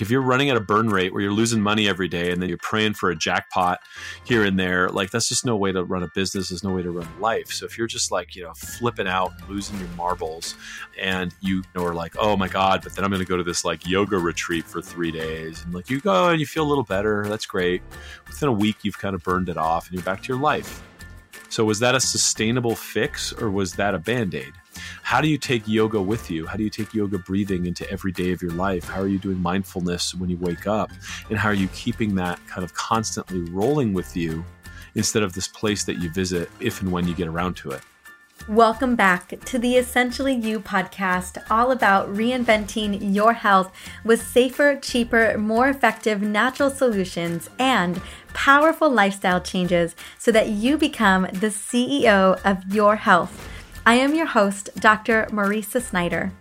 If you're running at a burn rate where you're losing money every day and then you're praying for a jackpot here and there, like that's just no way to run a business. There's no way to run life. So if you're just like, you know, flipping out, losing your marbles, and you are like, oh my God, but then I'm going to go to this like yoga retreat for three days. And like you go and you feel a little better. That's great. Within a week, you've kind of burned it off and you're back to your life. So was that a sustainable fix or was that a band aid? How do you take yoga with you? How do you take yoga breathing into every day of your life? How are you doing mindfulness when you wake up? And how are you keeping that kind of constantly rolling with you instead of this place that you visit if and when you get around to it? Welcome back to the Essentially You podcast, all about reinventing your health with safer, cheaper, more effective natural solutions and powerful lifestyle changes so that you become the CEO of your health. I am your host, Dr. Mariza Snyder.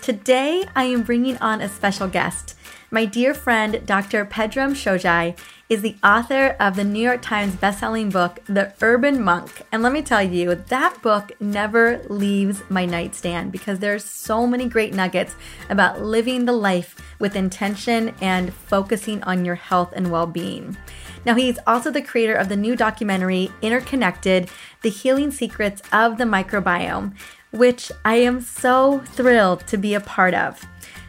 Today, I am bringing on a special guest. My dear friend, Dr. Pedram Shojai, is the author of the New York Times bestselling book, The Urban Monk. And let me tell you, that book never leaves my nightstand because there's so many great nuggets about living the life with intention and focusing on your health and well being. Now, he's also the creator of the new documentary, Interconnected The Healing Secrets of the Microbiome, which I am so thrilled to be a part of.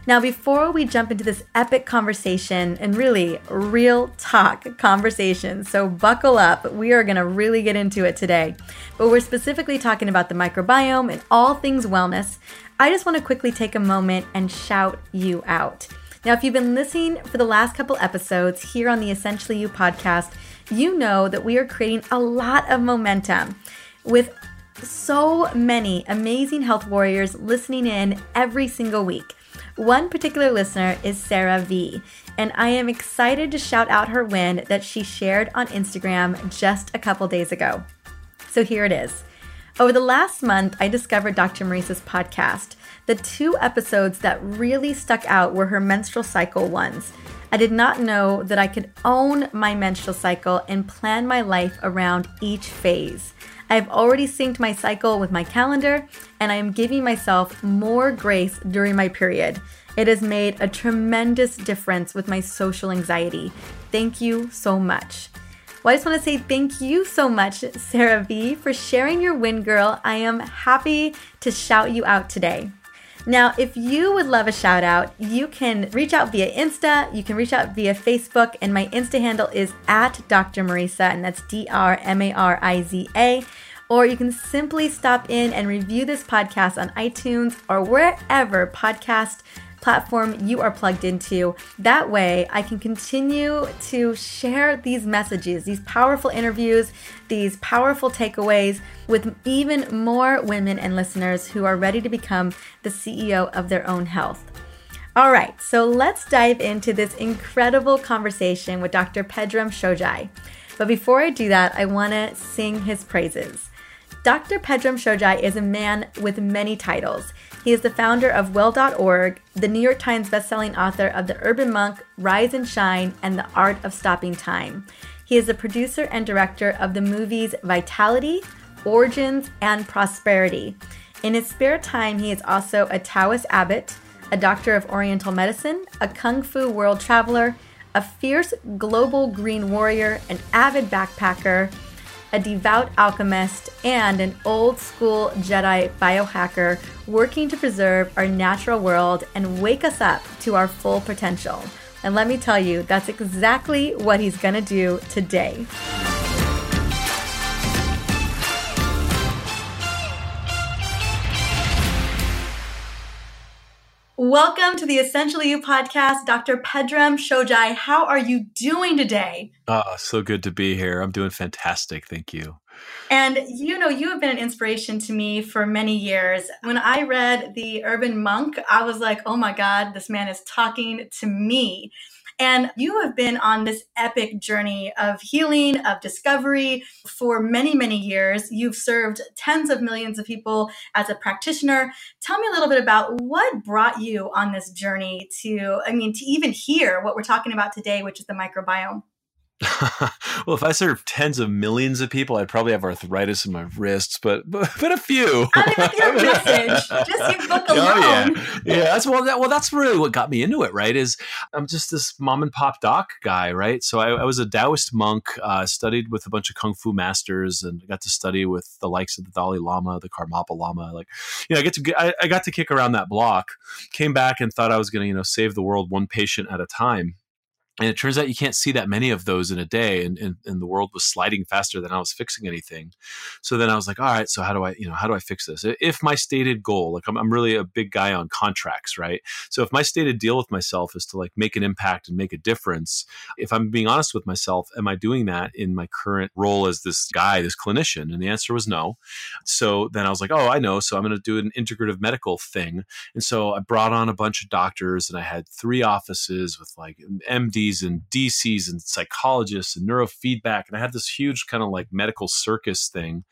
Now, before we jump into this epic conversation and really real talk conversation, so buckle up, we are going to really get into it today. But we're specifically talking about the microbiome and all things wellness. I just want to quickly take a moment and shout you out. Now, if you've been listening for the last couple episodes here on the Essentially You podcast, you know that we are creating a lot of momentum with so many amazing health warriors listening in every single week. One particular listener is Sarah V, and I am excited to shout out her win that she shared on Instagram just a couple days ago. So here it is. Over the last month, I discovered Dr. Mariza's podcast. The two episodes that really stuck out were her menstrual cycle ones. I did not know that I could own my menstrual cycle and plan my life around each phase. I have already synced my cycle with my calendar, and I am giving myself more grace during my period. It has made a tremendous difference with my social anxiety. Thank you so much. Well, I just want to say thank you so much, Sarah V, for sharing your win, girl. I am happy to shout you out today. Now, if you would love a shout out, you can reach out via Insta, you can reach out via Facebook, and my Insta handle is at Dr. Mariza, and that's D R M A R I Z A. Or you can simply stop in and review this podcast on iTunes or wherever podcast platform you are plugged into. That way, I can continue to share these messages, these powerful interviews, these powerful takeaways with even more women and listeners who are ready to become the CEO of their own health. All right, so let's dive into this incredible conversation with Dr. Pedram Shojai. But before I do that, I want to sing his praises. Dr. Pedram Shojai is a man with many titles. He is the founder of Well.org, the New York Times bestselling author of The Urban Monk, Rise and Shine, and The Art of Stopping Time. He is the producer and director of the movies Vitality, Origins, and Prosperity. In his spare time, he is also a Taoist abbot, a doctor of Oriental medicine, a Kung Fu world traveler, a fierce global green warrior, an avid backpacker, a devout alchemist, and an old school Jedi biohacker working to preserve our natural world and wake us up to our full potential. And let me tell you, that's exactly what he's gonna do today. Welcome to the Essentially You podcast, Dr. Pedram Shojai. How are you doing today? Oh, so good to be here. I'm doing fantastic. Thank you. And you know, you have been an inspiration to me for many years. When I read The Urban Monk, I was like, oh my God, this man is talking to me. And you have been on this epic journey of healing, of discovery for many, many years. You've served tens of millions of people as a practitioner. Tell me a little bit about what brought you on this journey to, I mean, to even hear what we're talking about today, which is the microbiome. well, if I serve tens of millions of people, I'd probably have arthritis in my wrists, but but, but a few. your message, just your book alone. Oh, yeah, yeah. That's well, that, well, that's really what got me into it. Right? Is I'm just this mom and pop doc guy, right? So I, I was a Taoist monk, uh, studied with a bunch of kung fu masters, and got to study with the likes of the Dalai Lama, the Karmapa Lama. Like, you know, I get to I, I got to kick around that block. Came back and thought I was going to, you know, save the world one patient at a time and it turns out you can't see that many of those in a day and, and, and, the world was sliding faster than i was fixing anything. So then i was like all right so how do i you know how do i fix this? If my stated goal like i'm, I'm really a big guy on contracts right? So if my stated deal with myself is to like make an impact and make a difference if i'm being honest with myself am i doing that in my current role as this guy this clinician? And the answer was no. So then i was like oh i know. So i'm going to do an integrative medical thing. And so i brought on a bunch of doctors and i had three offices with like md and DCs and psychologists and neurofeedback. And I had this huge kind of like medical circus thing,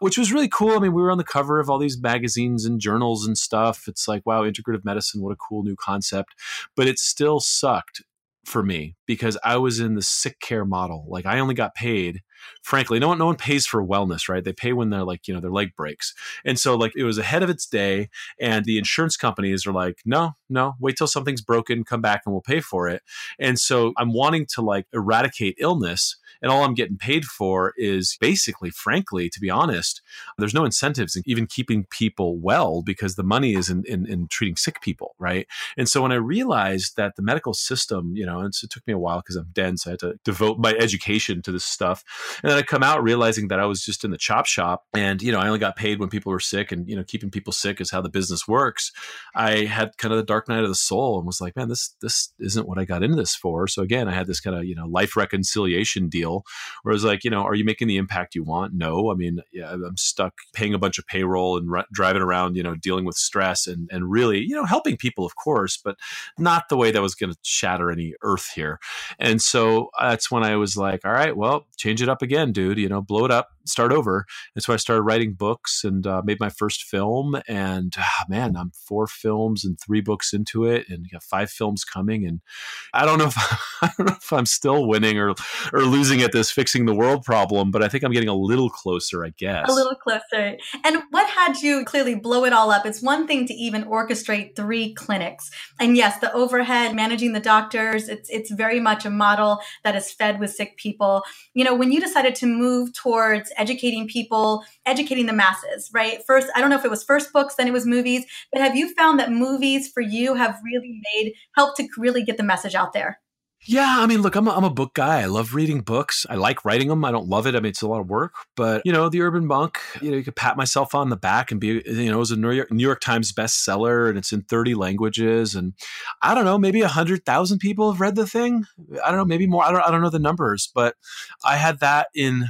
which was really cool. I mean, we were on the cover of all these magazines and journals and stuff. It's like, wow, integrative medicine, what a cool new concept. But it still sucked for me because I was in the sick care model. Like I only got paid frankly no one no one pays for wellness right? They pay when they're like you know their leg breaks. And so like it was ahead of its day and the insurance companies are like no no wait till something's broken come back and we'll pay for it. And so i'm wanting to like eradicate illness and all i'm getting paid for is basically frankly to be honest there's no incentives in even keeping people well because the money is in, in, in treating sick people right? And so when i realized that the medical system you know and so it took me a while because i'm dense i had to devote my education to this stuff and then I come out realizing that I was just in the chop shop and, you know, I only got paid when people were sick and, you know, keeping people sick is how the business works. I had kind of the dark night of the soul and was like, man, this, this isn't what I got into this for. So again, I had this kind of, you know, life reconciliation deal where I was like, you know, are you making the impact you want? No. I mean, yeah, I'm stuck paying a bunch of payroll and r- driving around, you know, dealing with stress and, and really, you know, helping people, of course, but not the way that was going to shatter any earth here. And so uh, that's when I was like, all right, well, change it up again, dude. You know, blow it up, start over. And so I started writing books and uh, made my first film. And ah, man, I'm four films and three books into it, and got five films coming. And I don't know if I don't know if I'm still winning or or losing at this fixing the world problem, but I think I'm getting a little closer. I guess a little closer. And what had you clearly blow it all up? It's one thing to even orchestrate three clinics, and yes, the overhead, managing the doctors. It's it's very much a model that is fed with sick people. You know, when you decided to move towards educating people, educating the masses, right? First, I don't know if it was first books, then it was movies, but have you found that movies for you have really made, helped to really get the message out there? Yeah, I mean, look, I'm a, I'm a book guy. I love reading books. I like writing them. I don't love it. I mean, it's a lot of work, but you know, The Urban Monk, you know, you could pat myself on the back and be, you know, it was a New York, New York Times bestseller and it's in 30 languages. And I don't know, maybe hundred thousand people have read the thing. I don't know, maybe more. I don't, I don't know the numbers, but I had that in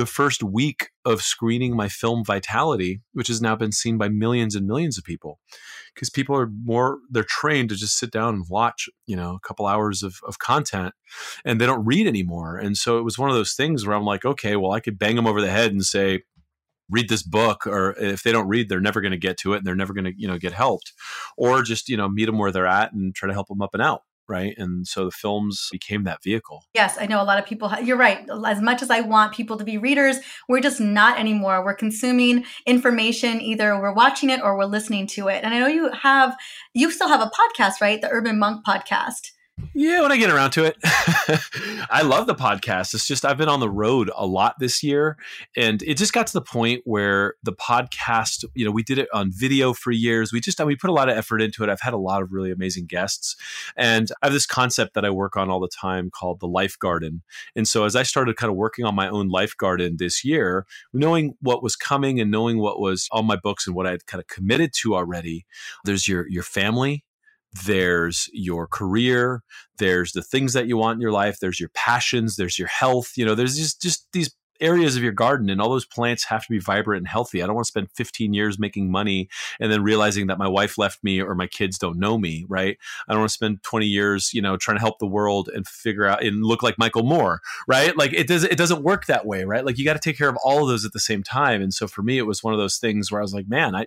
the first week of screening my film Vitality, which has now been seen by millions and millions of people, because people are more they're trained to just sit down and watch, you know, a couple hours of, of content, and they don't read anymore. And so it was one of those things where I'm like, okay, well, I could bang them over the head and say, read this book or if they don't read they're never going to get to it and they're never going to you know get helped or just you know meet them where they're at and try to help them up and out right? And so the films became that vehicle. Yes, I know a lot of people. You're right. As much as I want people to be readers, we're just not anymore. We're consuming information, either we're watching it or we're listening to it. And I know you have, you still have a podcast, right? The Urban Monk podcast. Yeah, when I get around to it. I love the podcast. It's just I've been on the road a lot this year and it just got to the point where the podcast, you know, we did it on video for years. We just we put a lot of effort into it. I've had a lot of really amazing guests. And I have this concept that I work on all the time called the life garden. And so as I started kind of working on my own life garden this year, knowing what was coming and knowing what was on my books and what I had kind of committed to already, there's your your family, there's your career there's the things that you want in your life there's your passions there's your health you know there's just just these areas of your garden and all those plants have to be vibrant and healthy. I don't want to spend 15 years making money and then realizing that my wife left me or my kids don't know me right? I don't want to spend 20 years you know trying to help the world and figure out and look like michael moore right? Like it does it doesn't work that way right? Like you got to take care of all of those at the same time. And so for me it was one of those things where i was like man i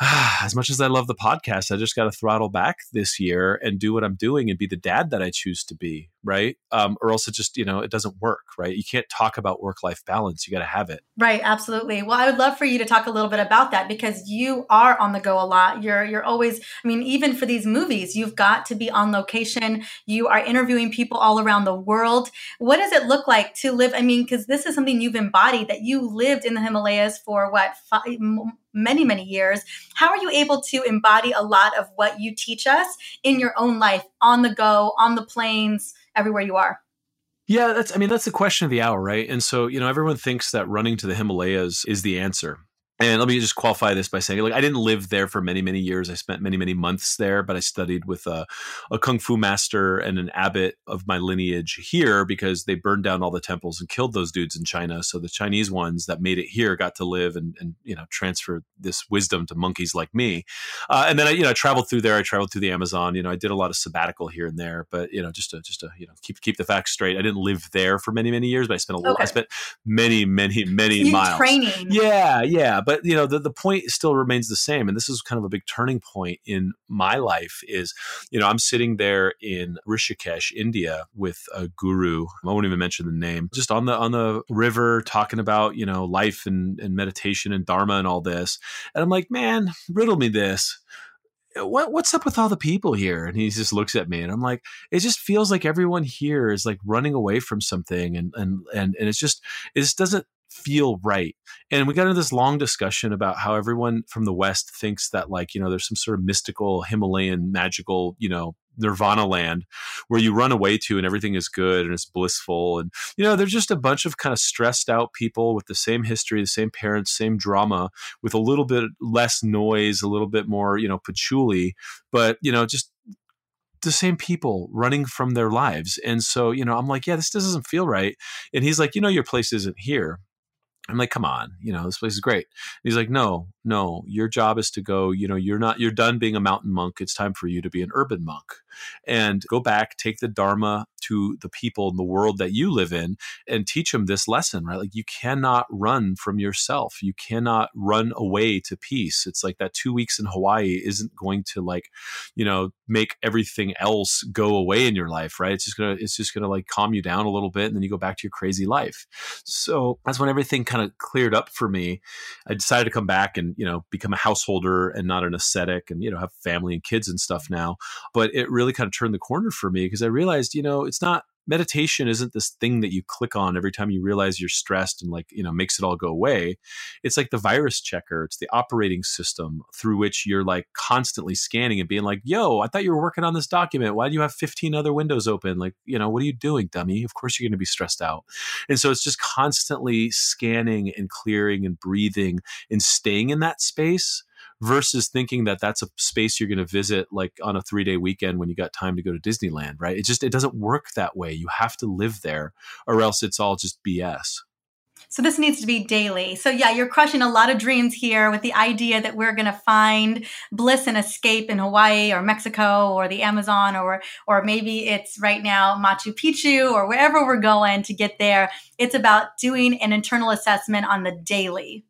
as much as I love the podcast, I just got to throttle back this year and do what I'm doing and be the dad that I choose to be. Right? Um, or else it just, you know, it doesn't work, right? You can't talk about work life balance. You got to have it. Right, absolutely. Well, I would love for you to talk a little bit about that because you are on the go a lot. You're you're always I mean, even for these movies, you've got to be on location. You are interviewing people all around the world. What does it look like to live I mean, cuz this is something you've embodied that you lived in the Himalayas for what five, many many years. How are you able to embody a lot of what you teach us in your own life on the go, on the planes, everywhere you are? Yeah, that's I mean that's the question of the hour, right? And so, you know, everyone thinks that running to the Himalayas is the answer. And let me just qualify this by saying, like, I didn't live there for many, many years. I spent many, many months there, but I studied with a, a kung fu master and an abbot of my lineage here because they burned down all the temples and killed those dudes in China. So the Chinese ones that made it here got to live and, and you know, transfer this wisdom to monkeys like me. Uh, and then I, you know, I traveled through there. I traveled through the Amazon. You know, I did a lot of sabbatical here and there, but you know, just to just to you know keep keep the facts straight. I didn't live there for many, many years, but I spent a okay. I spent many, many, many miles training. Yeah, yeah but you know the, the point still remains the same and this is kind of a big turning point in my life is you know i'm sitting there in rishikesh india with a guru i won't even mention the name just on the on the river talking about you know life and, and meditation and dharma and all this and i'm like man riddle me this what what's up with all the people here? And he just looks at me and I'm like, it just feels like everyone here is like running away from something and and and and it's just it just doesn't feel right. And we got into this long discussion about how everyone from the West thinks that like, you know, there's some sort of mystical Himalayan magical, you know, nirvana land where you run away to and everything is good and it's blissful. And you know there's just a bunch of kind of stressed out people with the same history the same parents same drama with a little bit less noise a little bit more you know patchouli but you know just the same people running from their lives. And so you know i'm like yeah this doesn't feel right. And he's like you know your place isn't here I'm like, come on, you know, this place is great. And he's like, no, no, your job is to go, you know, you're not, you're done being a mountain monk. It's time for you to be an urban monk and go back, take the Dharma to the people in the world that you live in and teach them this lesson, right? Like you cannot run from yourself. You cannot run away to peace. It's like that two weeks in Hawaii isn't going to like, you know, make everything else go away in your life, right? It's just gonna, it's just gonna like calm you down a little bit and then you go back to your crazy life. So that's when everything kind of cleared up for me. I decided to come back and, you know, become a householder and not an ascetic and, you know, have family and kids and stuff now. But it really kind of turned the corner for me because I realized, you know, it's not meditation isn't this thing that you click on every time you realize you're stressed and like you know makes it all go away. It's like the virus checker it's the operating system through which you're like constantly scanning and being like yo i thought you were working on this document. Why do you have 15 other windows open? Like you know what are you doing dummy? Of course you're going to be stressed out. And so it's just constantly scanning and clearing and breathing and staying in that space versus thinking that that's a space you're going to visit like on a three day weekend when you got time to go to Disneyland, right? It just, it doesn't work that way. You have to live there or else it's all just BS. So this needs to be daily. So yeah, you're crushing a lot of dreams here with the idea that we're going to find bliss and escape in Hawaii or Mexico or the Amazon or or maybe it's right now Machu Picchu or wherever we're going to get there. It's about doing an internal assessment on the daily.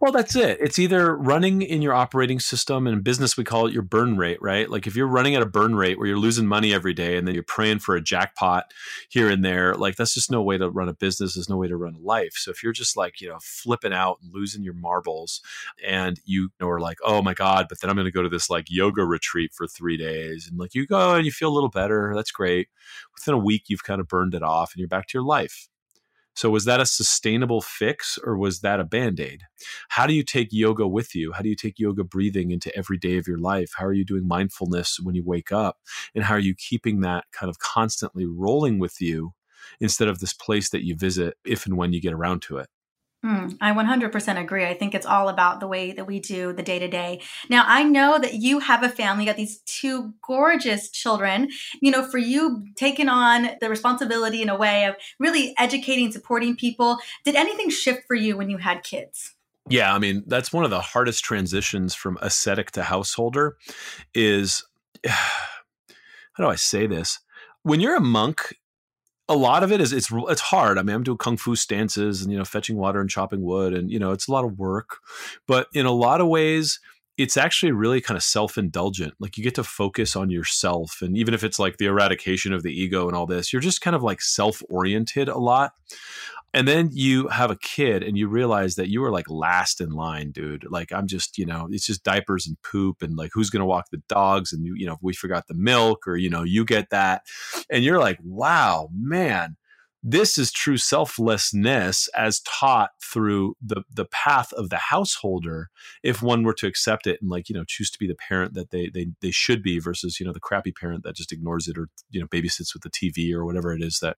Well, that's it. It's either running in your operating system and in business we call it your burn rate, right? Like if you're running at a burn rate where you're losing money every day and then you're praying for a jackpot here and there, like that's just no way to run a business. There's no way to run a life. So if you're just like, you know, flipping out and losing your marbles and you are like, oh my God, but then I'm going to go to this like yoga retreat for three days and like you go and you feel a little better. That's great. Within a week, you've kind of burned it off and you're back to your life. So, was that a sustainable fix or was that a band aid? How do you take yoga with you? How do you take yoga breathing into every day of your life? How are you doing mindfulness when you wake up? And how are you keeping that kind of constantly rolling with you instead of this place that you visit if and when you get around to it? Mm, I 100% agree. I think it's all about the way that we do the day to day. Now, I know that you have a family, you got these two gorgeous children. You know, for you taking on the responsibility in a way of really educating, supporting people, did anything shift for you when you had kids? Yeah, I mean, that's one of the hardest transitions from ascetic to householder is how do I say this? When you're a monk, a lot of it is it's it's hard. I mean, I'm doing kung fu stances and you know fetching water and chopping wood and you know it's a lot of work, but in a lot of ways it's actually really kind of self-indulgent. Like you get to focus on yourself. And even if it's like the eradication of the ego and all this you're just kind of like self-oriented a lot and then you have a kid and you realize that you are like last in line dude. Like i'm just you know it's just diapers and poop and like who's going to walk the dogs and you you know we forgot the milk or you know you get that. And you're like wow man this is true selflessness as taught through the the path of the householder if one were to accept it and like you know choose to be the parent that they they they should be versus you know the crappy parent that just ignores it or you know babysits with the TV or whatever it is that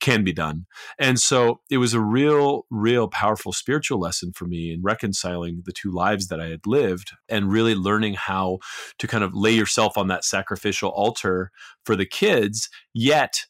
can be done. And so it was a real, real powerful spiritual lesson for me in reconciling the two lives that I had lived and really learning how to kind of lay yourself on that sacrificial altar for the kids, yet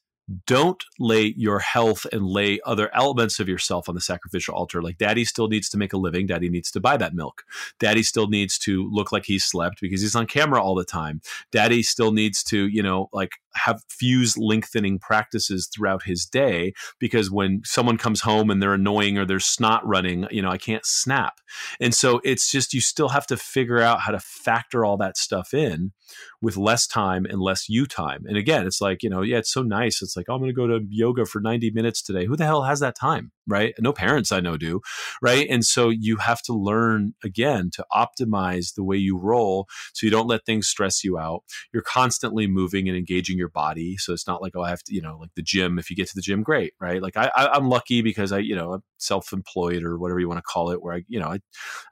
don't lay your health and lay other elements of yourself on the sacrificial altar. Like daddy still needs to make a living. Daddy needs to buy that milk. Daddy still needs to look like he slept because he's on camera all the time. Daddy still needs to, you know, like have fuse lengthening practices throughout his day because when someone comes home and they're annoying or there's snot running, you know, I can't snap. And so it's just you still have to figure out how to factor all that stuff in with less time and less you time. And again, it's like, you know, yeah, it's so nice. It's like, oh, I'm going to go to yoga for 90 minutes today. Who the hell has that time? Right. No parents I know do. Right. And so you have to learn again to optimize the way you roll so you don't let things stress you out. You're constantly moving and engaging your body. So it's not like, oh, I have to, you know, like the gym. If you get to the gym, great. Right. Like I, I, am lucky because I, you know, I'm self employed or whatever you want to call it, where I, you know, I,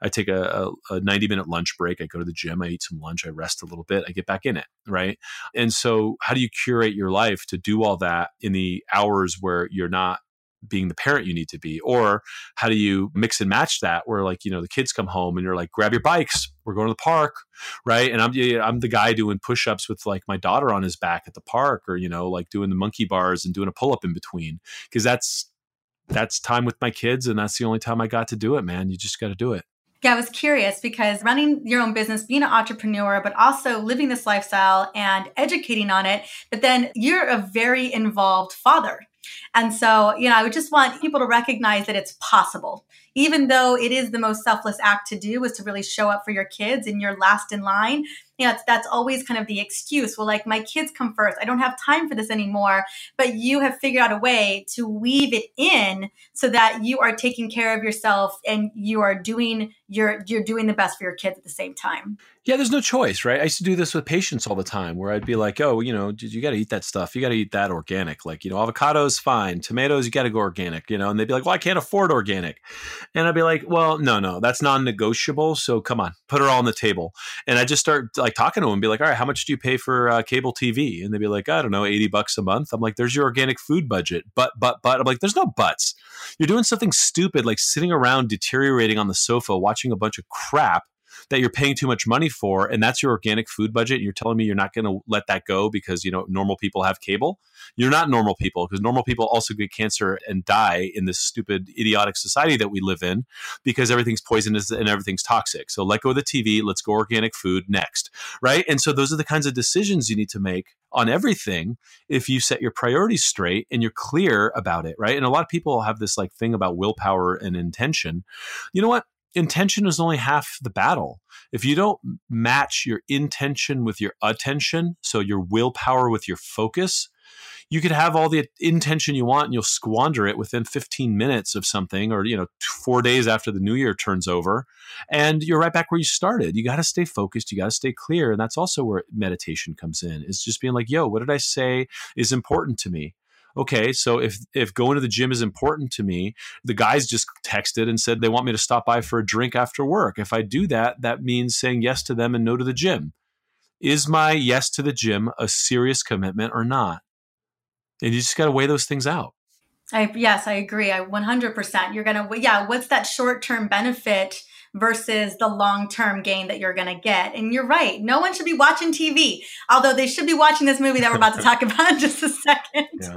I take a, a, a 90 minute lunch break. I go to the gym, I eat some lunch, I rest a little bit, I get back in it. Right. And so how do you curate your life to do all that in the hours where you're not being the parent you need to be or how do you mix and match that where like you know the kids come home and you're like grab your bikes we're going to the park right and i'm i'm the guy doing push-ups with like my daughter on his back at the park or you know like doing the monkey bars and doing a pull-up in between because that's that's time with my kids and that's the only time i got to do it man you just got to do it yeah, I was curious because running your own business, being an entrepreneur, but also living this lifestyle and educating on it. But then you're a very involved father. And so, you know, I would just want people to recognize that it's possible. Even though it is the most selfless act to do is to really show up for your kids and you're last in line, you know, that's always kind of the excuse. Well, like my kids come first. I don't have time for this anymore. But you have figured out a way to weave it in so that you are taking care of yourself and you are doing you're you're doing the best for your kids at the same time. Yeah, there's no choice, right? I used to do this with patients all the time where I'd be like, oh, you know, you got to eat that stuff. You got to eat that organic. Like, you know, avocados, fine. Tomatoes, you got to go organic, you know? And they'd be like, well, I can't afford organic. And I'd be like, well, no, no, that's non negotiable. So come on, put it all on the table. And I just start like talking to them and be like, all right, how much do you pay for uh, cable TV? And they'd be like, I don't know, 80 bucks a month. I'm like, there's your organic food budget. But, but, but, I'm like, there's no buts. You're doing something stupid like sitting around deteriorating on the sofa watching a bunch of crap that you're paying too much money for and that's your organic food budget you're telling me you're not going to let that go because you know normal people have cable? You're not normal people because normal people also get cancer and die in this stupid idiotic society that we live in because everything's poisonous and everything's toxic. So let go of the tv let's go organic food next right? And so those are the kinds of decisions you need to make on everything if you set your priorities straight and you're clear about it right? And a lot of people have this like thing about willpower and intention. You know what intention is only half the battle. If you don't match your intention with your attention, so your willpower with your focus, you could have all the intention you want and you'll squander it within 15 minutes of something or you know 4 days after the new year turns over and you're right back where you started. You got to stay focused, you got to stay clear and that's also where meditation comes in. Is just being like, "Yo, what did I say is important to me?" Okay, so if if going to the gym is important to me, the guys just texted and said they want me to stop by for a drink after work. If I do that, that means saying yes to them and no to the gym. Is my yes to the gym a serious commitment or not? And you just got to weigh those things out. I, yes, I agree. I 100%. You're going to, yeah, what's that short term benefit versus the long term gain that you're going to get? And you're right. No one should be watching TV, although they should be watching this movie that we're about to talk about in just a second. Yeah.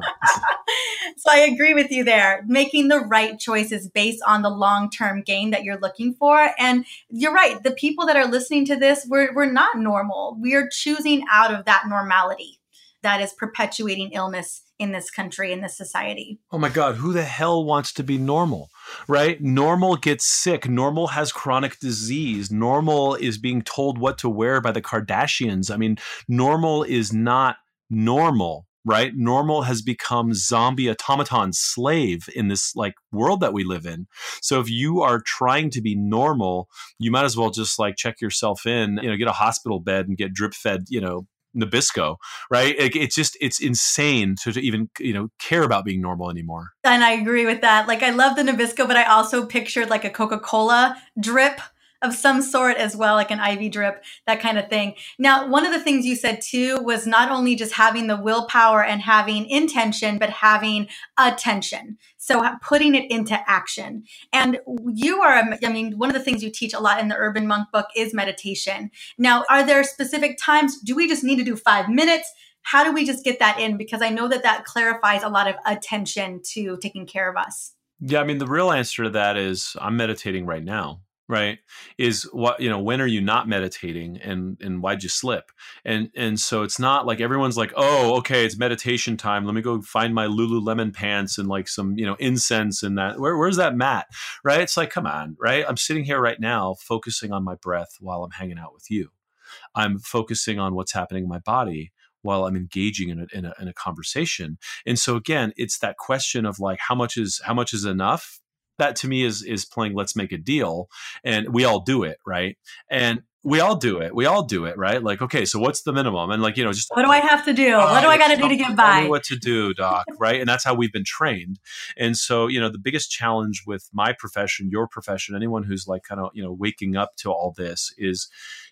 so I agree with you there. Making the right choices based on the long term gain that you're looking for. And you're right. The people that are listening to this, we're, we're not normal. We are choosing out of that normality that is perpetuating illness in this country, in this society. Oh my God, who the hell wants to be normal, right? Normal gets sick. Normal has chronic disease. Normal is being told what to wear by the Kardashians. I mean, normal is not normal right? Normal has become zombie automaton slave in this like world that we live in. So if you are trying to be normal, you might as well just like check yourself in, you know, get a hospital bed and get drip fed, you know, Nabisco, right? It, it's just it's insane to, to, even you know care about being normal anymore. And I agree with that. Like I love the Nabisco, but I also pictured like a Coca Cola drip of some sort as well, like an IV drip, that kind of thing. Now, one of the things you said too was not only just having the willpower and having intention, but having attention. So putting it into action. And you are, um, I mean, one of the things you teach a lot in the Urban Monk book is meditation. Now, are there specific times? Do we just need to do five minutes? How do we just get that in? Because I know that that clarifies a lot of attention to taking care of us. Yeah, I mean, the real answer to that is I'm meditating right now right is what you know when are you not meditating and and why'd you slip? And and so it's not like everyone's like oh okay it's meditation time let me go find my lululemon pants and like some you know incense and that. Where, where's that mat? Right? It's like come on right? I'm sitting here right now focusing on my breath while i'm hanging out with you. I'm focusing on what's happening in my body while I'm engaging in a, in a, in a conversation. And so again, it's that question of like how much is how much is enough that to me is is playing let's make a deal and we all do it right and we all do it. We all do it, right? Like, okay, so what's the minimum? And like, you know, just what do I have to do? Oh, what do I got to do to get by? what to do, doc, right? And that's how we've been trained. And so, you know, the biggest challenge with my profession, your profession, anyone who's like kind of, you know, waking up to all this is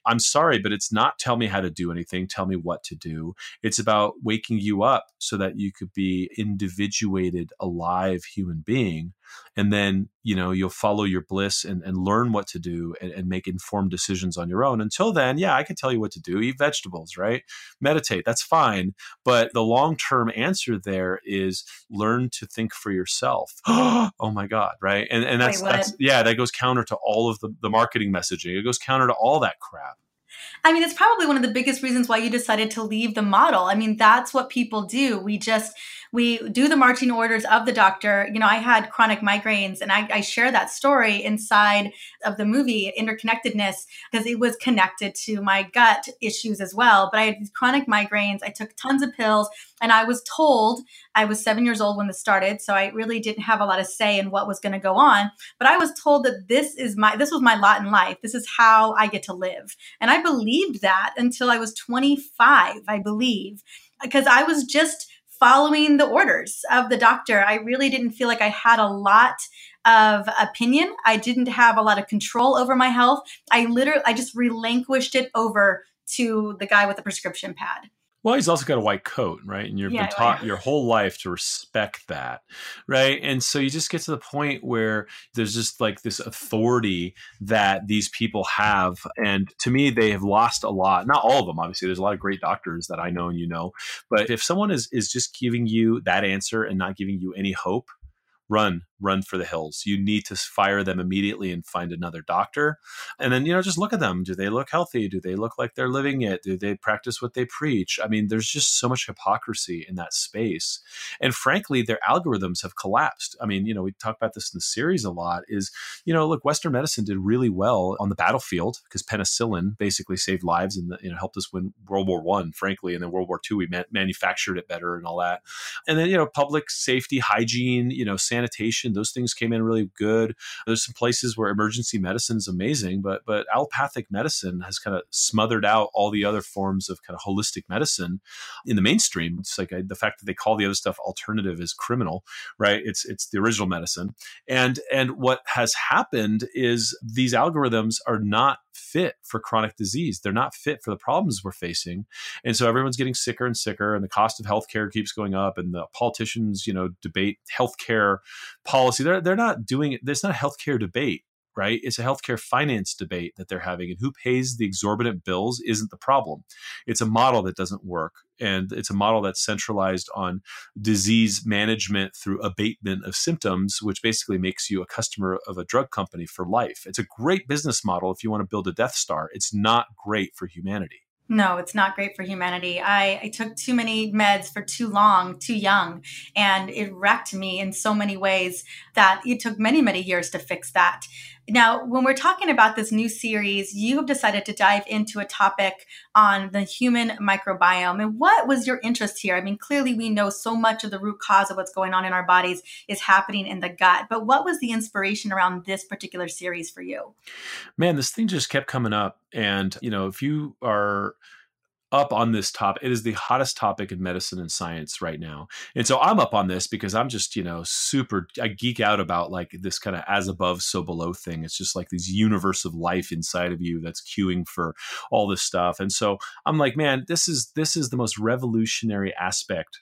I'm sorry, but it's not tell me how to do anything, tell me what to do. It's about waking you up so that you could be individuated, alive human being. And then, you know, you'll follow your bliss and, and learn what to do and, and make informed decisions on your own. Until then, yeah, I can tell you what to do. Eat vegetables, right? Meditate, that's fine. But the long term answer there is learn to think for yourself. oh my God, right? And and that's Wait, that's yeah, that goes counter to all of the, the marketing messaging. It goes counter to all that crap. I mean, it's probably one of the biggest reasons why you decided to leave the model. I mean, that's what people do. We just we do the marching orders of the doctor. You know, I had chronic migraines, and I, I share that story inside of the movie Interconnectedness because it was connected to my gut issues as well. But I had chronic migraines. I took tons of pills, and I was told I was seven years old when this started, so I really didn't have a lot of say in what was going to go on. But I was told that this is my this was my lot in life. This is how I get to live, and I believed that until I was 25. I believe because I was just following the orders of the doctor. I really didn't feel like I had a lot of opinion. I didn't have a lot of control over my health. I literally, I just relinquished it over to the guy with the prescription pad. Well, he's also got a white coat, right? And you've yeah, been oh, taught your whole life to respect that, right? And so you just get to the point where there's just like this authority that these people have. And to me, they have lost a lot. Not all of them, obviously. There's a lot of great doctors that I know and you know. But if someone is, is just giving you that answer and not giving you any hope, run run for the hills. You need to fire them immediately and find another doctor. And then you know just look at them. Do they look healthy? Do they look like they're living it? Do they practice what they preach? I mean there's just so much hypocrisy in that space. And frankly their algorithms have collapsed. I mean you know we talk about this in the series a lot is you know look western medicine did really well on the battlefield because penicillin basically saved lives and you know helped us win world war one frankly and then world war two we manufactured it better and all that. And then you know public safety hygiene you know sanitation those things came in really good. There's some places where emergency medicine is amazing, but but allopathic medicine has kind of smothered out all the other forms of kind of holistic medicine in the mainstream. It's like I, the fact that they call the other stuff alternative is criminal, right? It's it's the original medicine. And and what has happened is these algorithms are not fit for chronic disease. They're not fit for the problems we're facing. And so everyone's getting sicker and sicker and the cost of healthcare keeps going up and the politicians, you know, debate healthcare policy. They're they're not doing it. There's not a healthcare debate right? It's a healthcare finance debate that they're having, and who pays the exorbitant bills isn't the problem. It's a model that doesn't work, and it's a model that's centralized on disease management through abatement of symptoms, which basically makes you a customer of a drug company for life. It's a great business model if you want to build a Death Star. It's not great for humanity. No, it's not great for humanity. I, I took too many meds for too long, too young, and it wrecked me in so many ways that it took many, many years to fix that. Now, when we're talking about this new series, you have decided to dive into a topic on the human microbiome. And what was your interest here? I mean, clearly we know so much of the root cause of what's going on in our bodies is happening in the gut. But what was the inspiration around this particular series for you? Man, this thing just kept coming up. And, you know, if you are up on this topic. It is the hottest topic in medicine and science right now. And so I'm up on this because I'm just, you know, super I geek out about like this kind of as above so below thing. It's just like this universe of life inside of you that's queuing for all this stuff. And so I'm like, man, this is this is the most revolutionary aspect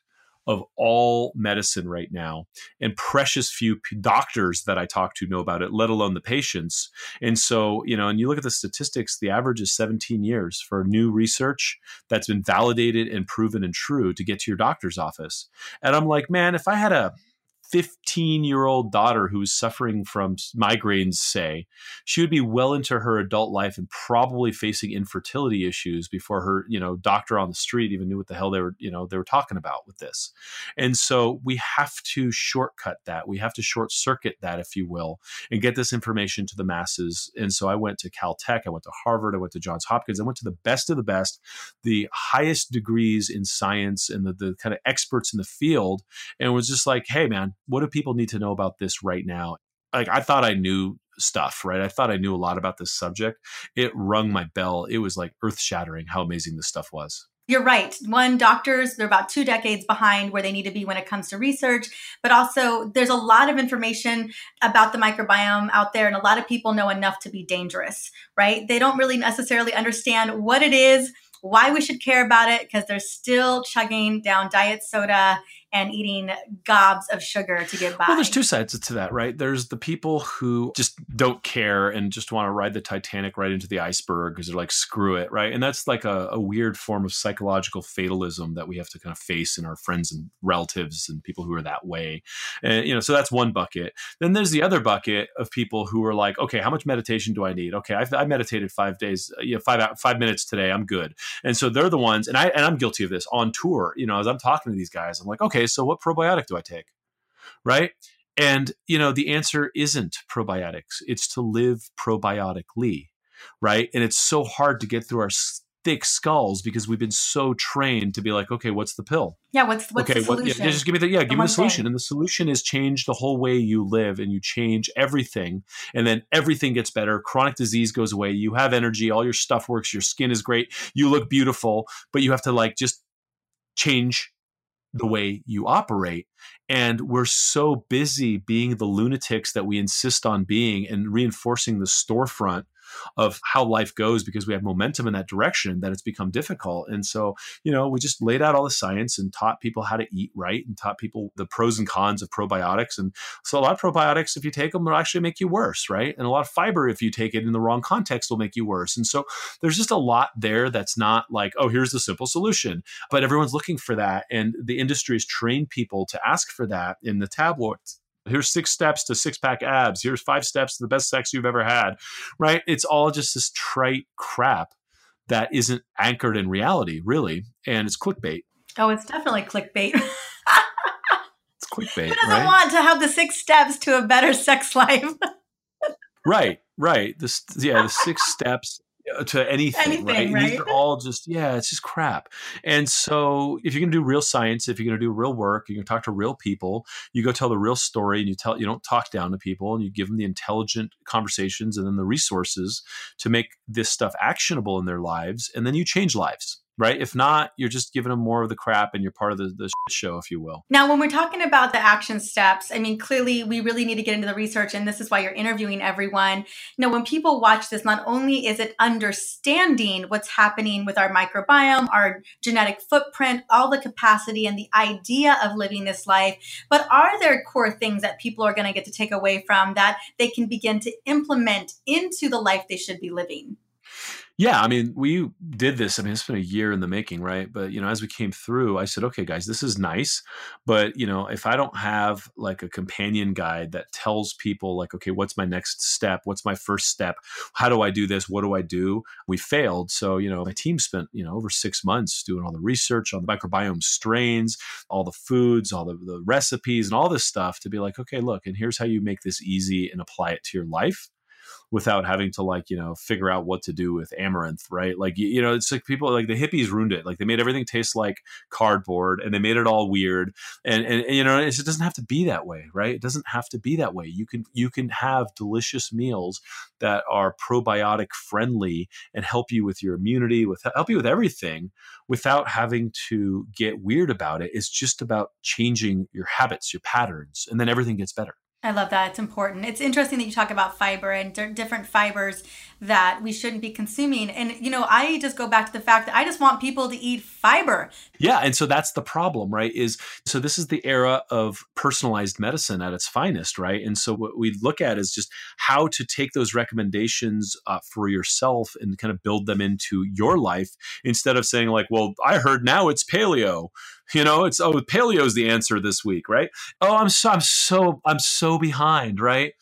of all medicine right now, and precious few doctors that I talk to know about it, let alone the patients. And so, you know, and you look at the statistics, the average is 17 years for new research that's been validated and proven and true to get to your doctor's office. And I'm like, man, if I had a 15 year old daughter who was suffering from migraines, say, she would be well into her adult life and probably facing infertility issues before her, you know, doctor on the street even knew what the hell they were, you know, they were talking about with this. And so we have to shortcut that. We have to short circuit that, if you will, and get this information to the masses. And so I went to Caltech, I went to Harvard, I went to Johns Hopkins, I went to the best of the best, the highest degrees in science and the, the kind of experts in the field, and was just like, hey, man, what do people need to know about this right now? Like I thought I knew stuff, right? I thought I knew a lot about this subject. It rung my bell. It was like earth shattering how amazing this stuff was. You're right. One, doctors, they're about two decades behind where they need to be when it comes to research, but also there's a lot of information about the microbiome out there, and a lot of people know enough to be dangerous, right? They don't really necessarily understand what it is, why we should care about it, because they're still chugging down diet soda and eating gobs of sugar to get by. Well, there's two sides to that, right? There's the people who just don't care and just want to ride the Titanic right into the iceberg because they're like, screw it, right? And that's like a, a, weird form of psychological fatalism that we have to kind of face in our friends and relatives and people who are that way. And, you know, so that's one bucket. Then there's the other bucket of people who are like, okay, how much meditation do I need? Okay, I've, I meditated five days, you know, five, five minutes today. I'm good. And so they're the ones, and I, and I'm guilty of this on tour, you know, as I'm talking to these guys, I'm like, okay, okay, so what probiotic do I take? Right? And, you know, the answer isn't probiotics, it's to live probiotically. Right. And it's so hard to get through our thick skulls because we've been so trained to be like, okay, what's the pill? Yeah, what's what's okay, the solution? What, yeah, just give me the yeah, the give me the solution. Thing. And the solution is change the whole way you live and you change everything. And then everything gets better. Chronic disease goes away. You have energy, all your stuff works, your skin is great, you look beautiful, but you have to like just change the way you operate. And we're so busy being the lunatics that we insist on being and reinforcing the storefront of how life goes because we have momentum in that direction that it's become difficult. And so, you know, we just laid out all the science and taught people how to eat right and taught people the pros and cons of probiotics. And so a lot of probiotics, if you take them, will actually make you worse, right? And a lot of fiber, if you take it in the wrong context, will make you worse. And so there's just a lot there that's not like, oh, here's the simple solution. But everyone's looking for that. And the industry has trained people to ask for that in the tabloids here's six steps to six pack abs. Here's five steps to the best sex you've ever had. Right? It's all just this trite crap that isn't anchored in reality really and it's clickbait. Oh it's definitely clickbait. It's clickbait who doesn't right? want to have the six steps to a better sex life? Right right. This yeah the six steps Uh, to anything, anything right? right? These are all just yeah, it's just crap. And so if you're going to do real science, if you're going to do real work, you're going to talk to real people, you go tell the real story, and you tell you don't talk down to people, and you give them the intelligent conversations and then the resources to make this stuff actionable in their lives, and then you change lives right? If not, you're just giving them more of the crap and you're part of the, the show, if you will. Now, when we're talking about the action steps, I mean, clearly we really need to get into the research, and this is why you're interviewing everyone. Now, when people watch this, not only is it understanding what's happening with our microbiome, our genetic footprint, all the capacity and the idea of living this life, but are there core things that people are going to get to take away from that they can begin to implement into the life they should be living? Yeah, I mean, we did this. I mean, it's been a year in the making, right? But you know, as we came through, I said, okay, guys, this is nice, but you know, if I don't have like a companion guide that tells people, like, okay, what's my next step? What's my first step? How do I do this? What do I do? We failed. So you know, my team spent you know over six months doing all the research on the microbiome strains, all the foods, all the, the recipes, and all this stuff to be like, okay, look, and here's how you make this easy and apply it to your life without having to like you know figure out what to do with amaranth right? Like you, you, know it's like people like the hippies ruined it. Like they made everything taste like cardboard and they made it all weird. And and, and you know it doesn't have to be that way right? It doesn't have to be that way. You can you can have delicious meals that are probiotic friendly and help you with your immunity with help you with everything without having to get weird about it. It's just about changing your habits your patterns and then everything gets better I love that. It's important. It's interesting that you talk about fiber and d- different fibers that we shouldn't be consuming. And, you know, I just go back to the fact that I just want people to eat fiber. Yeah. And so that's the problem, right? Is so this is the era of personalized medicine at its finest, right? And so what we look at is just how to take those recommendations uh, for yourself and kind of build them into your life instead of saying, like, well, I heard now it's paleo you know, it's oh, paleo's the answer this week, right? Oh, I'm so I'm so I'm so behind, right?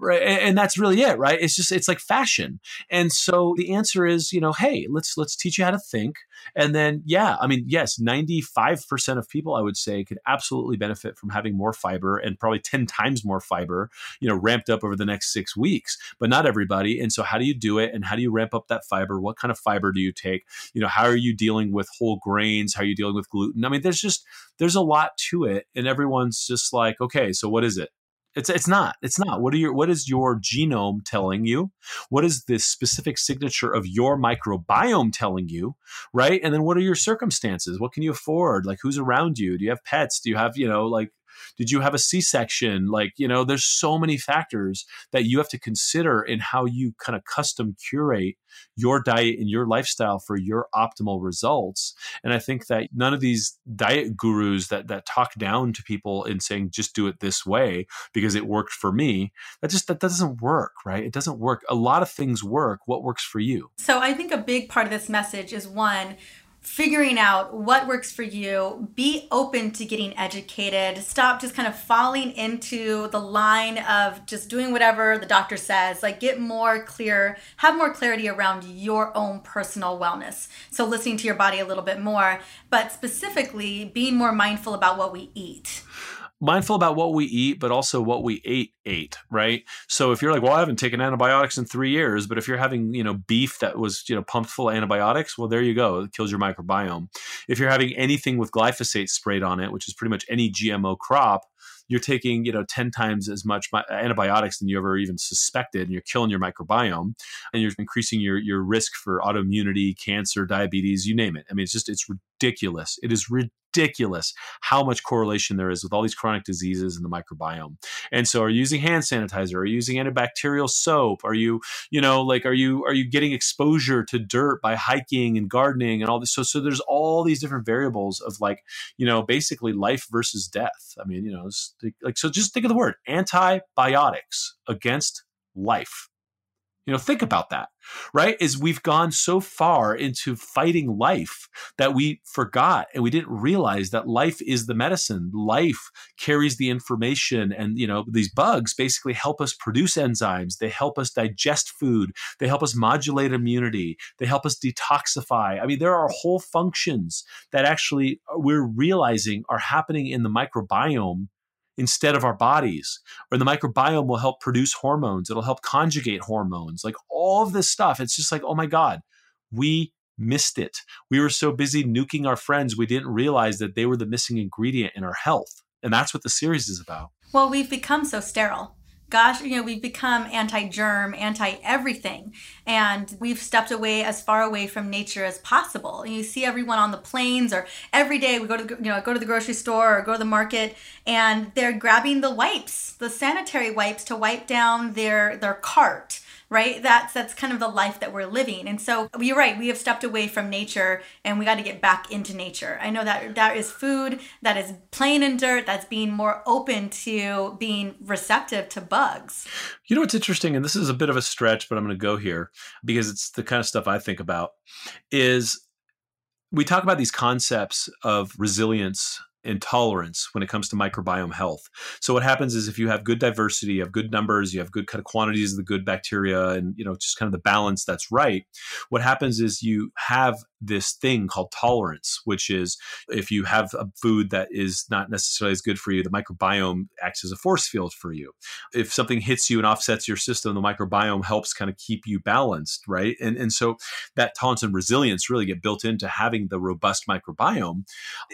Right and that's really it right? It's just it's like fashion. And so the answer is you know hey let's let's teach you how to think. And then yeah i mean yes 95% of people i would say could absolutely benefit from having more fiber and probably 10 times more fiber you know ramped up over the next 6 weeks but not everybody. And so how do you do it? And how do you ramp up that fiber? What kind of fiber do you take? You know how are you dealing with whole grains? How are you dealing with gluten? I mean there's just there's a lot to it. And everyone's just like okay so what is it it's it's not. It's not. What are your what is your genome telling you? What is the specific signature of your microbiome telling you? Right? And then what are your circumstances? What can you afford? Like who's around you? Do you have pets? Do you have, you know, like did you have a C-section? Like, you know, there's so many factors that you have to consider in how you kind of custom curate your diet and your lifestyle for your optimal results. And I think that none of these diet gurus that that talk down to people and saying just do it this way because it worked for me, that just that doesn't work, right? It doesn't work. A lot of things work. What works for you? So I think a big part of this message is one figuring out what works for you, be open to getting educated, stop just kind of falling into the line of just doing whatever the doctor says, like get more clear, have more clarity around your own personal wellness. So listening to your body a little bit more, but specifically being more mindful about what we eat mindful about what we eat, but also what we ate ate, right? So if you're like, well, I haven't taken antibiotics in three years, but if you're having, you know, beef that was, you know, pumped full of antibiotics, well, there you go. It kills your microbiome. If you're having anything with glyphosate sprayed on it, which is pretty much any GMO crop, you're taking you know 10 times as much antibiotics than you ever even suspected and you're killing your microbiome and you're increasing your your risk for autoimmunity cancer diabetes you name it i mean it's just it's ridiculous it is ridiculous how much correlation there is with all these chronic diseases in the microbiome. And so are you using hand sanitizer? Are you using antibacterial soap? Are you, you know, like are you are you getting exposure to dirt by hiking and gardening and all this? So so there's all these different variables of like, you know, basically life versus death. I mean, you know, like so just think of the word antibiotics against life. You know, think about that, right? Is we've gone so far into fighting life that we forgot and we didn't realize that life is the medicine. Life carries the information, and, you know, these bugs basically help us produce enzymes. They help us digest food. They help us modulate immunity. They help us detoxify. I mean, there are whole functions that actually we're realizing are happening in the microbiome instead of our bodies. Or the microbiome will help produce hormones, it'll help conjugate hormones, like all of this stuff. It's just like, oh my God, we missed it. We were so busy nuking our friends, we didn't realize that they were the missing ingredient in our health. And that's what the series is about. Well, we've become so sterile gosh, you know, we've become anti-germ, anti-everything, and we've stepped away as far away from nature as possible. And you see everyone on the planes, or every day we go to the, you know go to the grocery store or go to the market, and they're grabbing the wipes, the sanitary wipes, to wipe down their their cart right? That's that's kind of the life that we're living. And so you're right, we have stepped away from nature and we got to get back into nature. I know that that is food that is plain and dirt, that's being more open to being receptive to bugs. You know what's interesting, and this is a bit of a stretch, but I'm going to go here because it's the kind of stuff I think about, is we talk about these concepts of resilience intolerance when it comes to microbiome health. So what happens is if you have good diversity, you have good numbers, you have good kind of quantities of the good bacteria and you know just kind of the balance that's right, what happens is you have this thing called tolerance, which is if you have a food that is not necessarily as good for you, the microbiome acts as a force field for you. If something hits you and offsets your system, the microbiome helps kind of keep you balanced, right? And, and so that tolerance and resilience really get built into having the robust microbiome.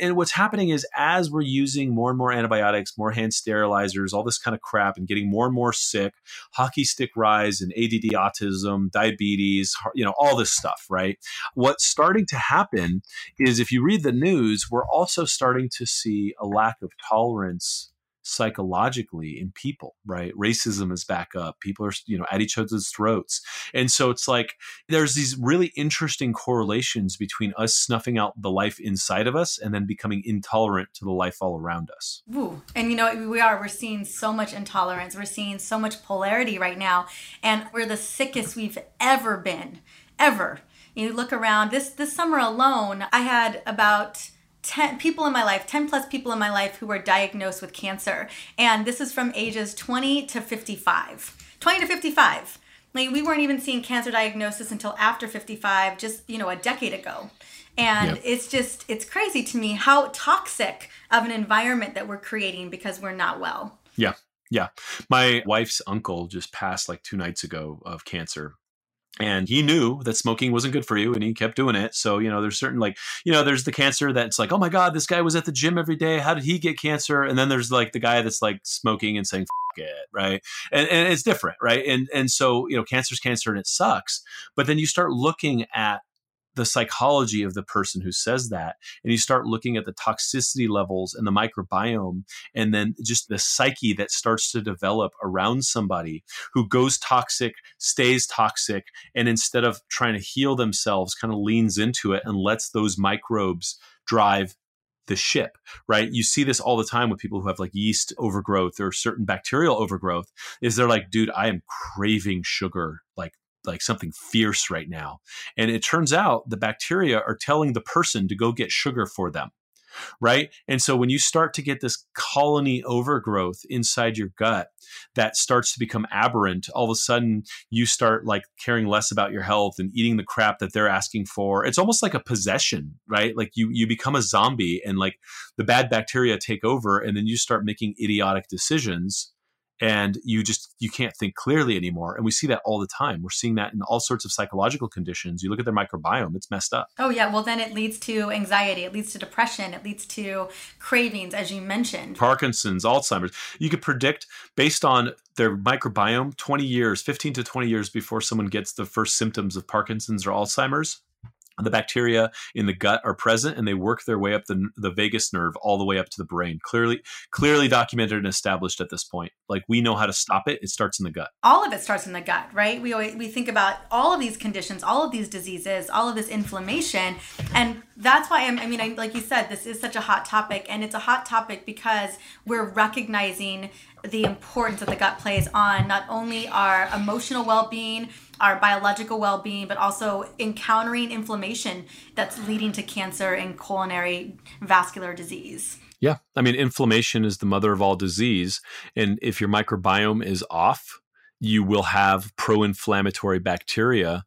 And what's happening is as we're using more and more antibiotics, more hand sterilizers, all this kind of crap, and getting more and more sick, hockey stick rise and ADD autism, diabetes, you know, all this stuff, right? What started starting to happen is if you read the news, we're also starting to see a lack of tolerance psychologically in people right? Racism is back up. People are you know at each other's throats. And so it's like there's these really interesting correlations between us snuffing out the life inside of us and then becoming intolerant to the life all around us. Ooh. and you know we are. We're seeing so much intolerance. We're seeing so much polarity right now. And we're the sickest we've ever been ever you look around this this summer alone, I had about 10 people in my life, 10 plus people in my life who were diagnosed with cancer. And this is from ages 20 to 55. 20 to 55. Like we weren't even seeing cancer diagnosis until after 55, just, you know, a decade ago. And yep. it's just, it's crazy to me how toxic of an environment that we're creating because we're not well. Yeah. Yeah. My wife's uncle just passed like two nights ago of cancer and he knew that smoking wasn't good for you and he kept doing it. So you know there's certain like you know there's the cancer that's like oh my god this guy was at the gym every day. How did he get cancer? And then there's like the guy that's like smoking and saying it right? And, and it's different right? And and so you know cancer's cancer and it sucks. But then you start looking at the psychology of the person who says that and you start looking at the toxicity levels and the microbiome and then just the psyche that starts to develop around somebody who goes toxic stays toxic and instead of trying to heal themselves kind of leans into it and lets those microbes drive the ship, right? You see this all the time with people who have like yeast overgrowth or certain bacterial overgrowth. Is they're like, dude, I am craving sugar like like something fierce right now. And it turns out the bacteria are telling the person to go get sugar for them. Right. And so when you start to get this colony overgrowth inside your gut that starts to become aberrant, all of a sudden you start like caring less about your health and eating the crap that they're asking for. It's almost like a possession, right? Like you you become a zombie and like the bad bacteria take over and then you start making idiotic decisions and you just you can't think clearly anymore and we see that all the time. We're seeing that in all sorts of psychological conditions. You look at their microbiome it's messed up. Oh yeah well then it leads to anxiety it leads to depression it leads to cravings as you mentioned. Parkinson's alzheimer's. You could predict based on their microbiome 20 years 15 to 20 years before someone gets the first symptoms of parkinson's or alzheimer's the bacteria in the gut are present and they work their way up the, the vagus nerve all the way up to the brain. Clearly clearly documented and established at this point. Like we know how to stop it. It starts in the gut. All of it starts in the gut right? We always, we think about all of these conditions all of these diseases all of this inflammation and that's why I'm, i mean I, like you said this is such a hot topic and it's a hot topic because we're recognizing the importance that the gut plays on not only our emotional well-being our biological well-being but also encountering inflammation that's leading to cancer and coronary vascular disease. Yeah i mean inflammation is the mother of all disease and if your microbiome is off you will have pro-inflammatory bacteria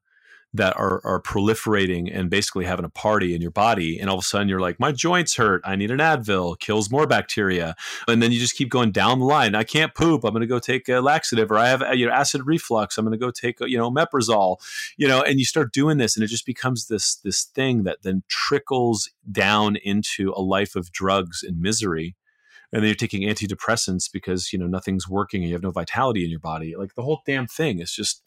that are are proliferating and basically having a party in your body and all of a sudden you're like my joints hurt. I need an advil. Kills more bacteria. And then you just keep going down the line. I can't poop. I'm going to go take a laxative or i have you know acid reflux. I'm going to go take you know omeprazole. You know and you start doing this and it just becomes this this thing that then trickles down into a life of drugs and misery. And then you're taking antidepressants because you know nothing's working and you have no vitality in your body. Like the whole damn thing is just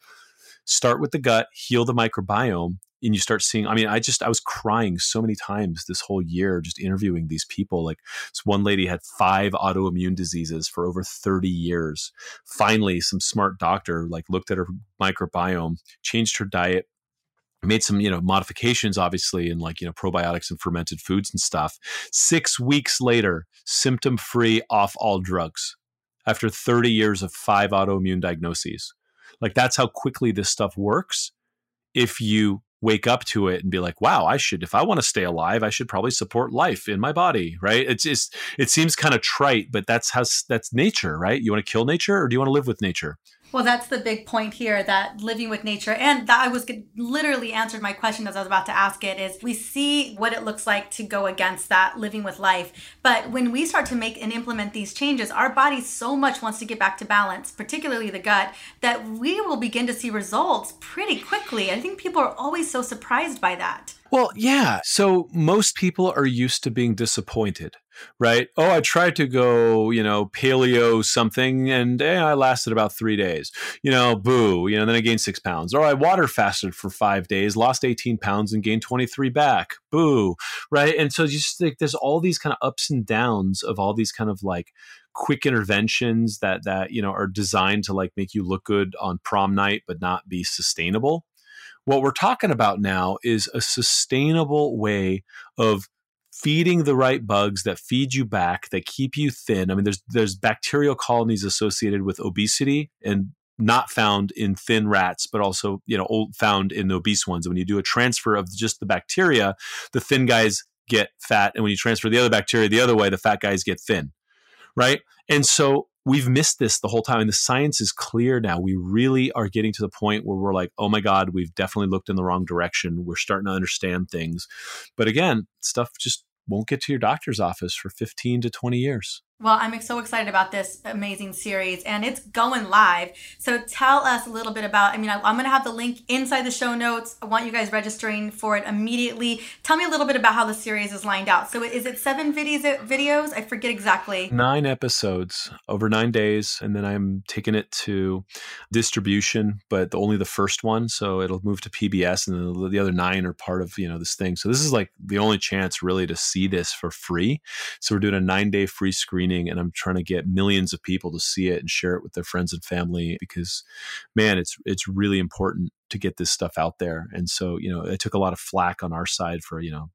start with the gut, heal the microbiome, and you start seeing i mean i just i was crying so many times this whole year just interviewing these people. Like this one lady had five autoimmune diseases for over 30 years. Finally some smart doctor like looked at her microbiome changed her diet made some you know modifications obviously in like you know probiotics and fermented foods and stuff. 6 weeks later symptom free off all drugs after 30 years of five autoimmune diagnoses like that's how quickly this stuff works if you wake up to it and be like, wow, I should, if I want to stay alive, I should probably support life in my body, right? It's just, it seems kind of trite, but that's how, that's nature, right? You want to kill nature or do you want to live with nature? Well, that's the big point here that living with nature, and that I was literally answered my question as I was about to ask it is we see what it looks like to go against that living with life. But when we start to make and implement these changes, our body so much wants to get back to balance, particularly the gut, that we will begin to see results pretty quickly. I think people are always so surprised by that. Well, yeah. So most people are used to being disappointed right? Oh, I tried to go, you know, paleo something and eh, I lasted about three days. You know, boo, you know, then I gained six pounds. Or I water fasted for five days, lost 18 pounds and gained 23 back. Boo, right? And so just like there's all these kind of ups and downs of all these kind of like quick interventions that that you know are designed to like make you look good on prom night but not be sustainable what we're talking about now is a sustainable way of feeding the right bugs that feed you back, that keep you thin. I mean, there's there's bacterial colonies associated with obesity and not found in thin rats, but also you know found in the obese ones. when you do a transfer of just the bacteria, the thin guys get fat, and when you transfer the other bacteria the other way, the fat guys get thin, right? And so we've missed this the whole time and the science is clear now. We really are getting to the point where we're like oh my god we've definitely looked in the wrong direction. We're starting to understand things. But again stuff just won't get to your doctor's office for 15 to 20 years well, I'm so excited about this amazing series and it's going live. So tell us a little bit about, I mean, I'm going to have the link inside the show notes. I want you guys registering for it immediately. Tell me a little bit about how the series is lined out. So is it seven videos? videos? I forget exactly. Nine episodes over nine days. And then I'm taking it to distribution, but only the first one. So it'll move to PBS and the other nine are part of, you know, this thing. So this is like the only chance really to see this for free. So we're doing a nine day free screening and I'm trying to get millions of people to see it and share it with their friends and family because man it's it's really important to get this stuff out there and so you know it took a lot of flack on our side for you know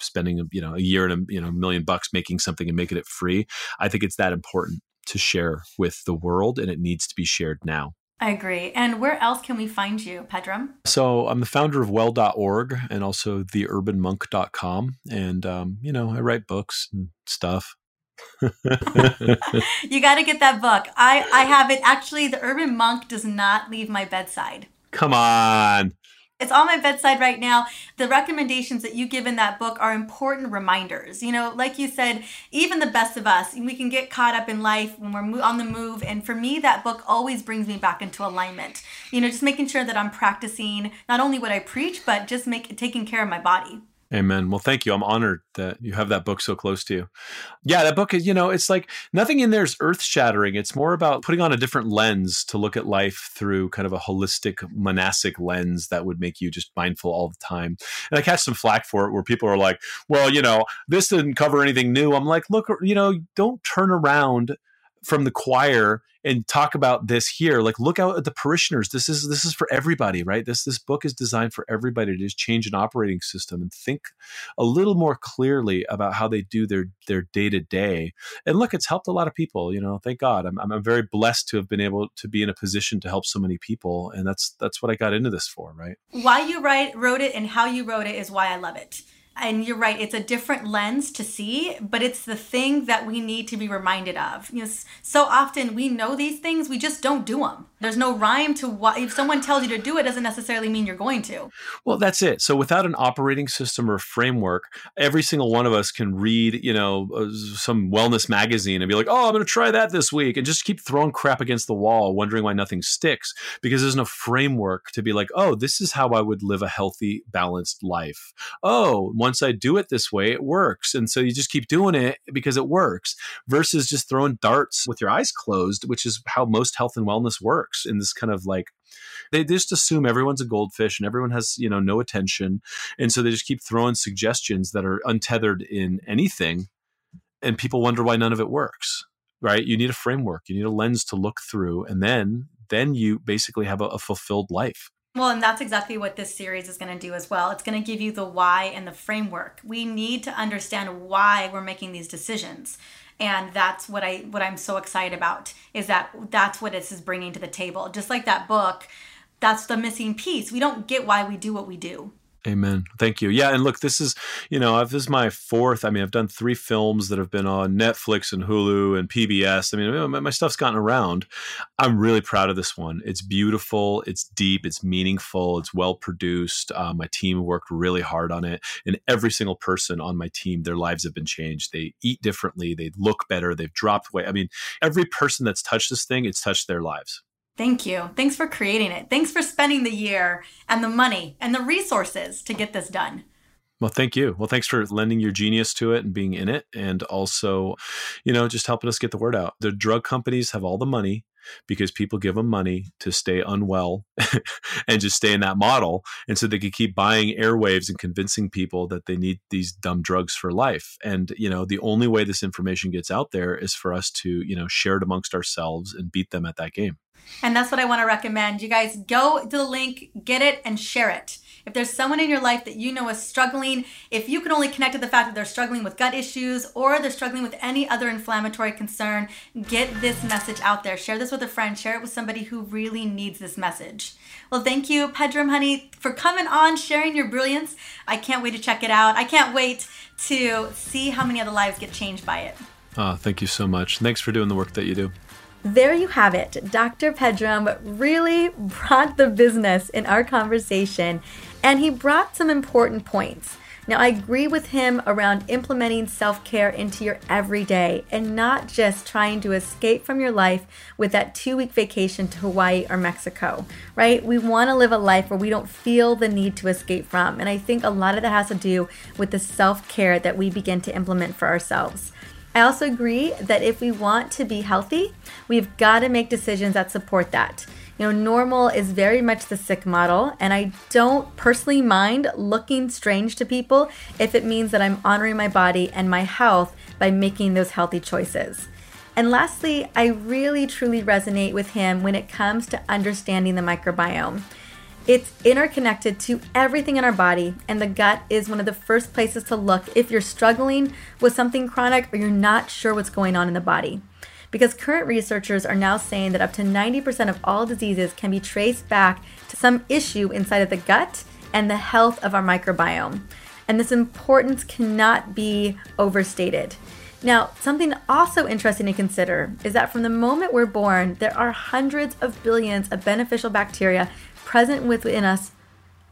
spending you know a year and a you know a million bucks making something and making it free I think it's that important to share with the world and it needs to be shared now I agree. And where else can we find you, Pedram? So I'm the founder of well.org and also theurbanmonk.com. And, um, you know, I write books and stuff. you got to get that book. I I have it. Actually, the Urban Monk does not leave my bedside. Come on. It's on my bedside right now. The recommendations that you give in that book are important reminders. You know, like you said, even the best of us, we can get caught up in life when we're on the move. And for me, that book always brings me back into alignment. You know, just making sure that I'm practicing not only what I preach, but just make taking care of my body. Amen. Well, thank you. I'm honored that you have that book so close to you. Yeah, that book is, you know, it's like nothing in there is earth shattering. It's more about putting on a different lens to look at life through kind of a holistic monastic lens that would make you just mindful all the time. And I catch some flack for it where people are like, well, you know, this didn't cover anything new. I'm like, look, you know, don't turn around from the choir and talk about this here like look out at the parishioners. This is this is for everybody right? This this book is designed for everybody to just change an operating system and think a little more clearly about how they do their their day to day and look it's helped a lot of people you know thank god. I'm, I'm very blessed to have been able to be in a position to help so many people and that's that's what i got into this for right? Why you write wrote it and how you wrote it is why i love it and you're right it's a different lens to see but it's the thing that we need to be reminded of. You know so often we know these things we just don't do them there's no rhyme to what if someone tells you to do it doesn't necessarily mean you're going to. Well that's it. So without an operating system or framework every single one of us can read you know uh, some wellness magazine and be like oh i'm going to try that this week and just keep throwing crap against the wall wondering why nothing sticks because there's no framework to be like oh this is how i would live a healthy balanced life. Oh once I do it this way, it works. And so you just keep doing it because it works versus just throwing darts with your eyes closed, which is how most health and wellness works in this kind of like they just assume everyone's a goldfish and everyone has you know no attention. And so they just keep throwing suggestions that are untethered in anything and people wonder why none of it works right? You need a framework. You need a lens to look through. And then then you basically have a, a fulfilled life well, and that's exactly what this series is going to do as well. It's going to give you the why and the framework. We need to understand why we're making these decisions. And that's what I what I'm so excited about is that that's what this is bringing to the table. Just like that book, that's the missing piece. We don't get why we do what we do. Amen. Thank you. Yeah, and look, this is you know this is my fourth. I mean, I've done three films that have been on Netflix and Hulu and PBS. I mean, my, my stuff's gotten around. I'm really proud of this one. It's beautiful. It's deep. It's meaningful. It's well produced. Uh, my team worked really hard on it, and every single person on my team, their lives have been changed. They eat differently. They look better. They've dropped weight. I mean, every person that's touched this thing, it's touched their lives. Thank you. Thanks for creating it. Thanks for spending the year and the money and the resources to get this done. Well, thank you. Well, thanks for lending your genius to it and being in it, and also, you know, just helping us get the word out. The drug companies have all the money because people give them money to stay unwell and just stay in that model. And so they can keep buying airwaves and convincing people that they need these dumb drugs for life. And, you know, the only way this information gets out there is for us to, you know, share it amongst ourselves and beat them at that game. And that's what I want to recommend. You guys go to the link, get it, and share it. If there's someone in your life that you know is struggling, if you can only connect to the fact that they're struggling with gut issues or they're struggling with any other inflammatory concern, get this message out there. Share this with a friend, share it with somebody who really needs this message. Well, thank you, Pedram Honey, for coming on, sharing your brilliance. I can't wait to check it out. I can't wait to see how many other lives get changed by it. Oh, thank you so much. Thanks for doing the work that you do. There you have it. Dr. Pedram really brought the business in our conversation, and he brought some important points. Now, I agree with him around implementing self care into your everyday and not just trying to escape from your life with that two week vacation to Hawaii or Mexico, right? We want to live a life where we don't feel the need to escape from. And I think a lot of that has to do with the self care that we begin to implement for ourselves. I also agree that if we want to be healthy, we've got to make decisions that support that. You know, normal is very much the sick model, and I don't personally mind looking strange to people if it means that I'm honoring my body and my health by making those healthy choices. And lastly, I really truly resonate with him when it comes to understanding the microbiome. It's interconnected to everything in our body, and the gut is one of the first places to look if you're struggling with something chronic or you're not sure what's going on in the body. Because current researchers are now saying that up to 90% of all diseases can be traced back to some issue inside of the gut and the health of our microbiome. And this importance cannot be overstated. Now, something also interesting to consider is that from the moment we're born, there are hundreds of billions of beneficial bacteria present within us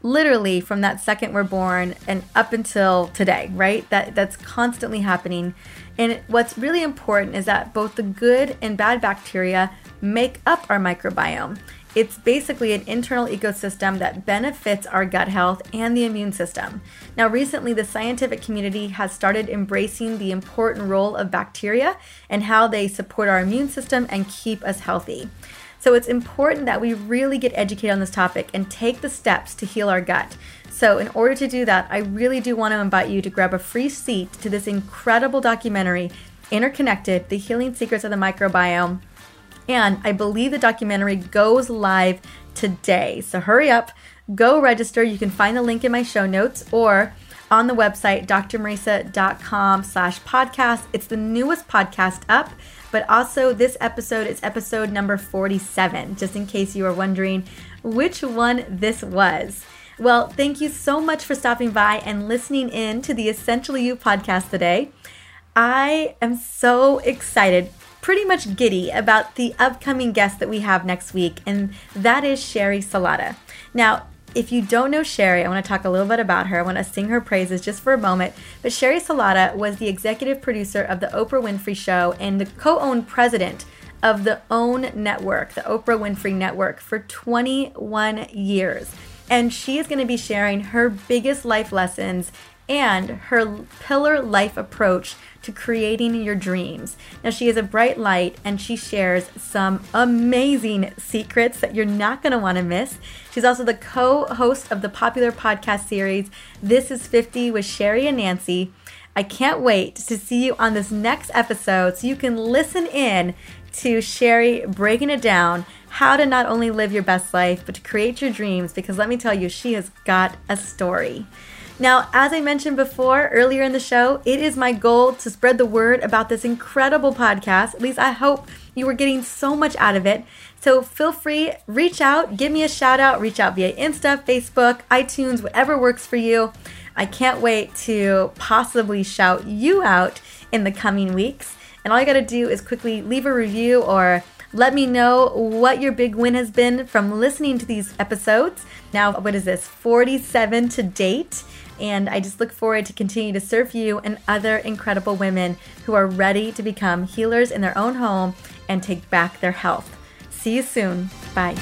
literally from that second we're born and up until today, right? That that's constantly happening. And what's really important is that both the good and bad bacteria make up our microbiome. It's basically an internal ecosystem that benefits our gut health and the immune system. Now, recently, the scientific community has started embracing the important role of bacteria and how they support our immune system and keep us healthy. So it's important that we really get educated on this topic and take the steps to heal our gut. So, in order to do that, I really do want to invite you to grab a free seat to this incredible documentary, Interconnected The Healing Secrets of the Microbiome. And I believe the documentary goes live today. So, hurry up, go register. You can find the link in my show notes or on the website drmariza.com slash podcast. it's the newest podcast up but also, this episode is episode number 47, just in case you are wondering which one this was. Well, thank you so much for stopping by and listening in to the Essentially You podcast today. I am so excited, pretty much giddy about the upcoming guest that we have next week, and that is Sheri Salata. Now, if you don't know Sheri, I want to talk a little bit about her. I want to sing her praises just for a moment. But Sheri Salata was the executive producer of The Oprah Winfrey Show and the co owned president of the OWN Network, the Oprah Winfrey Network, for 21 years. And she is going to be sharing her biggest life lessons and her pillar life approach to creating your dreams. Now, she is a bright light and she shares some amazing secrets that you're not going to want to miss. She's also the co host of the popular podcast series, This is 50 with Sheri and Nancy. I can't wait to see you on this next episode so you can listen in to Sheri breaking it down how to not only live your best life, but to create your dreams. Because let me tell you, she has got a story. Now, as I mentioned before earlier in the show, it is my goal to spread the word about this incredible podcast. At least I hope you were getting so much out of it. So feel free, reach out, give me a shout out, reach out via Insta, Facebook, iTunes, whatever works for you. I can't wait to possibly shout you out in the coming weeks. And all you got to do is quickly leave a review or let me know what your big win has been from listening to these episodes. Now, what is this? 47 to date. And I just look forward to continue to serve you and other incredible women who are ready to become healers in their own home and take back their health. See you soon. Bye.